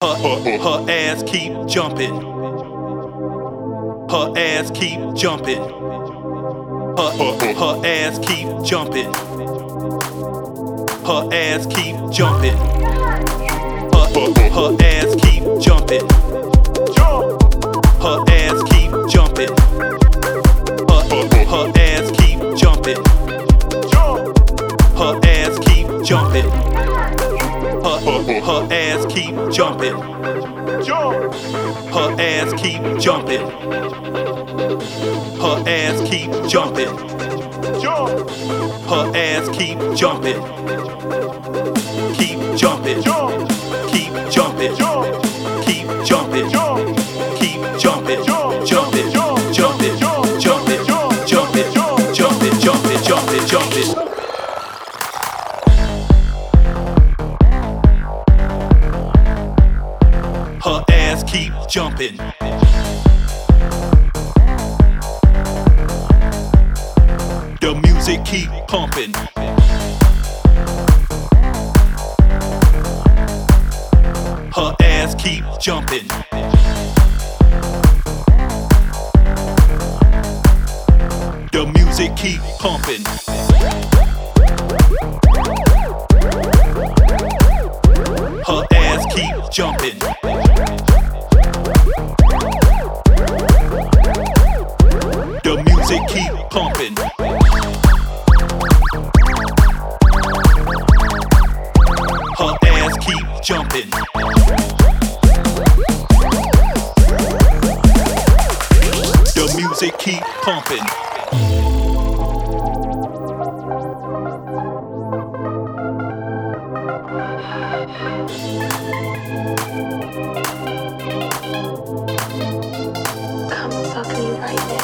Her, her, ass keep jumping. Her ass keep jumping. Her, her, ass keep jumping. Her ass keep jumping. Her, her, ass keep jumping. Her ass keep jumping. Her, her ass keep jumping. Her ass keep jumping. Her, ass keep jumping. Jump. Her ass keep jumping. Her ass keep jumping. Jump. Her ass keep jumping. Keep jumping. Keep jumping. Keep keep jumping. The music keep pumping. Her ass keep jumping. The music keep pumping. Her ass keep jumping. Music keep pumping. Come fuck me right now.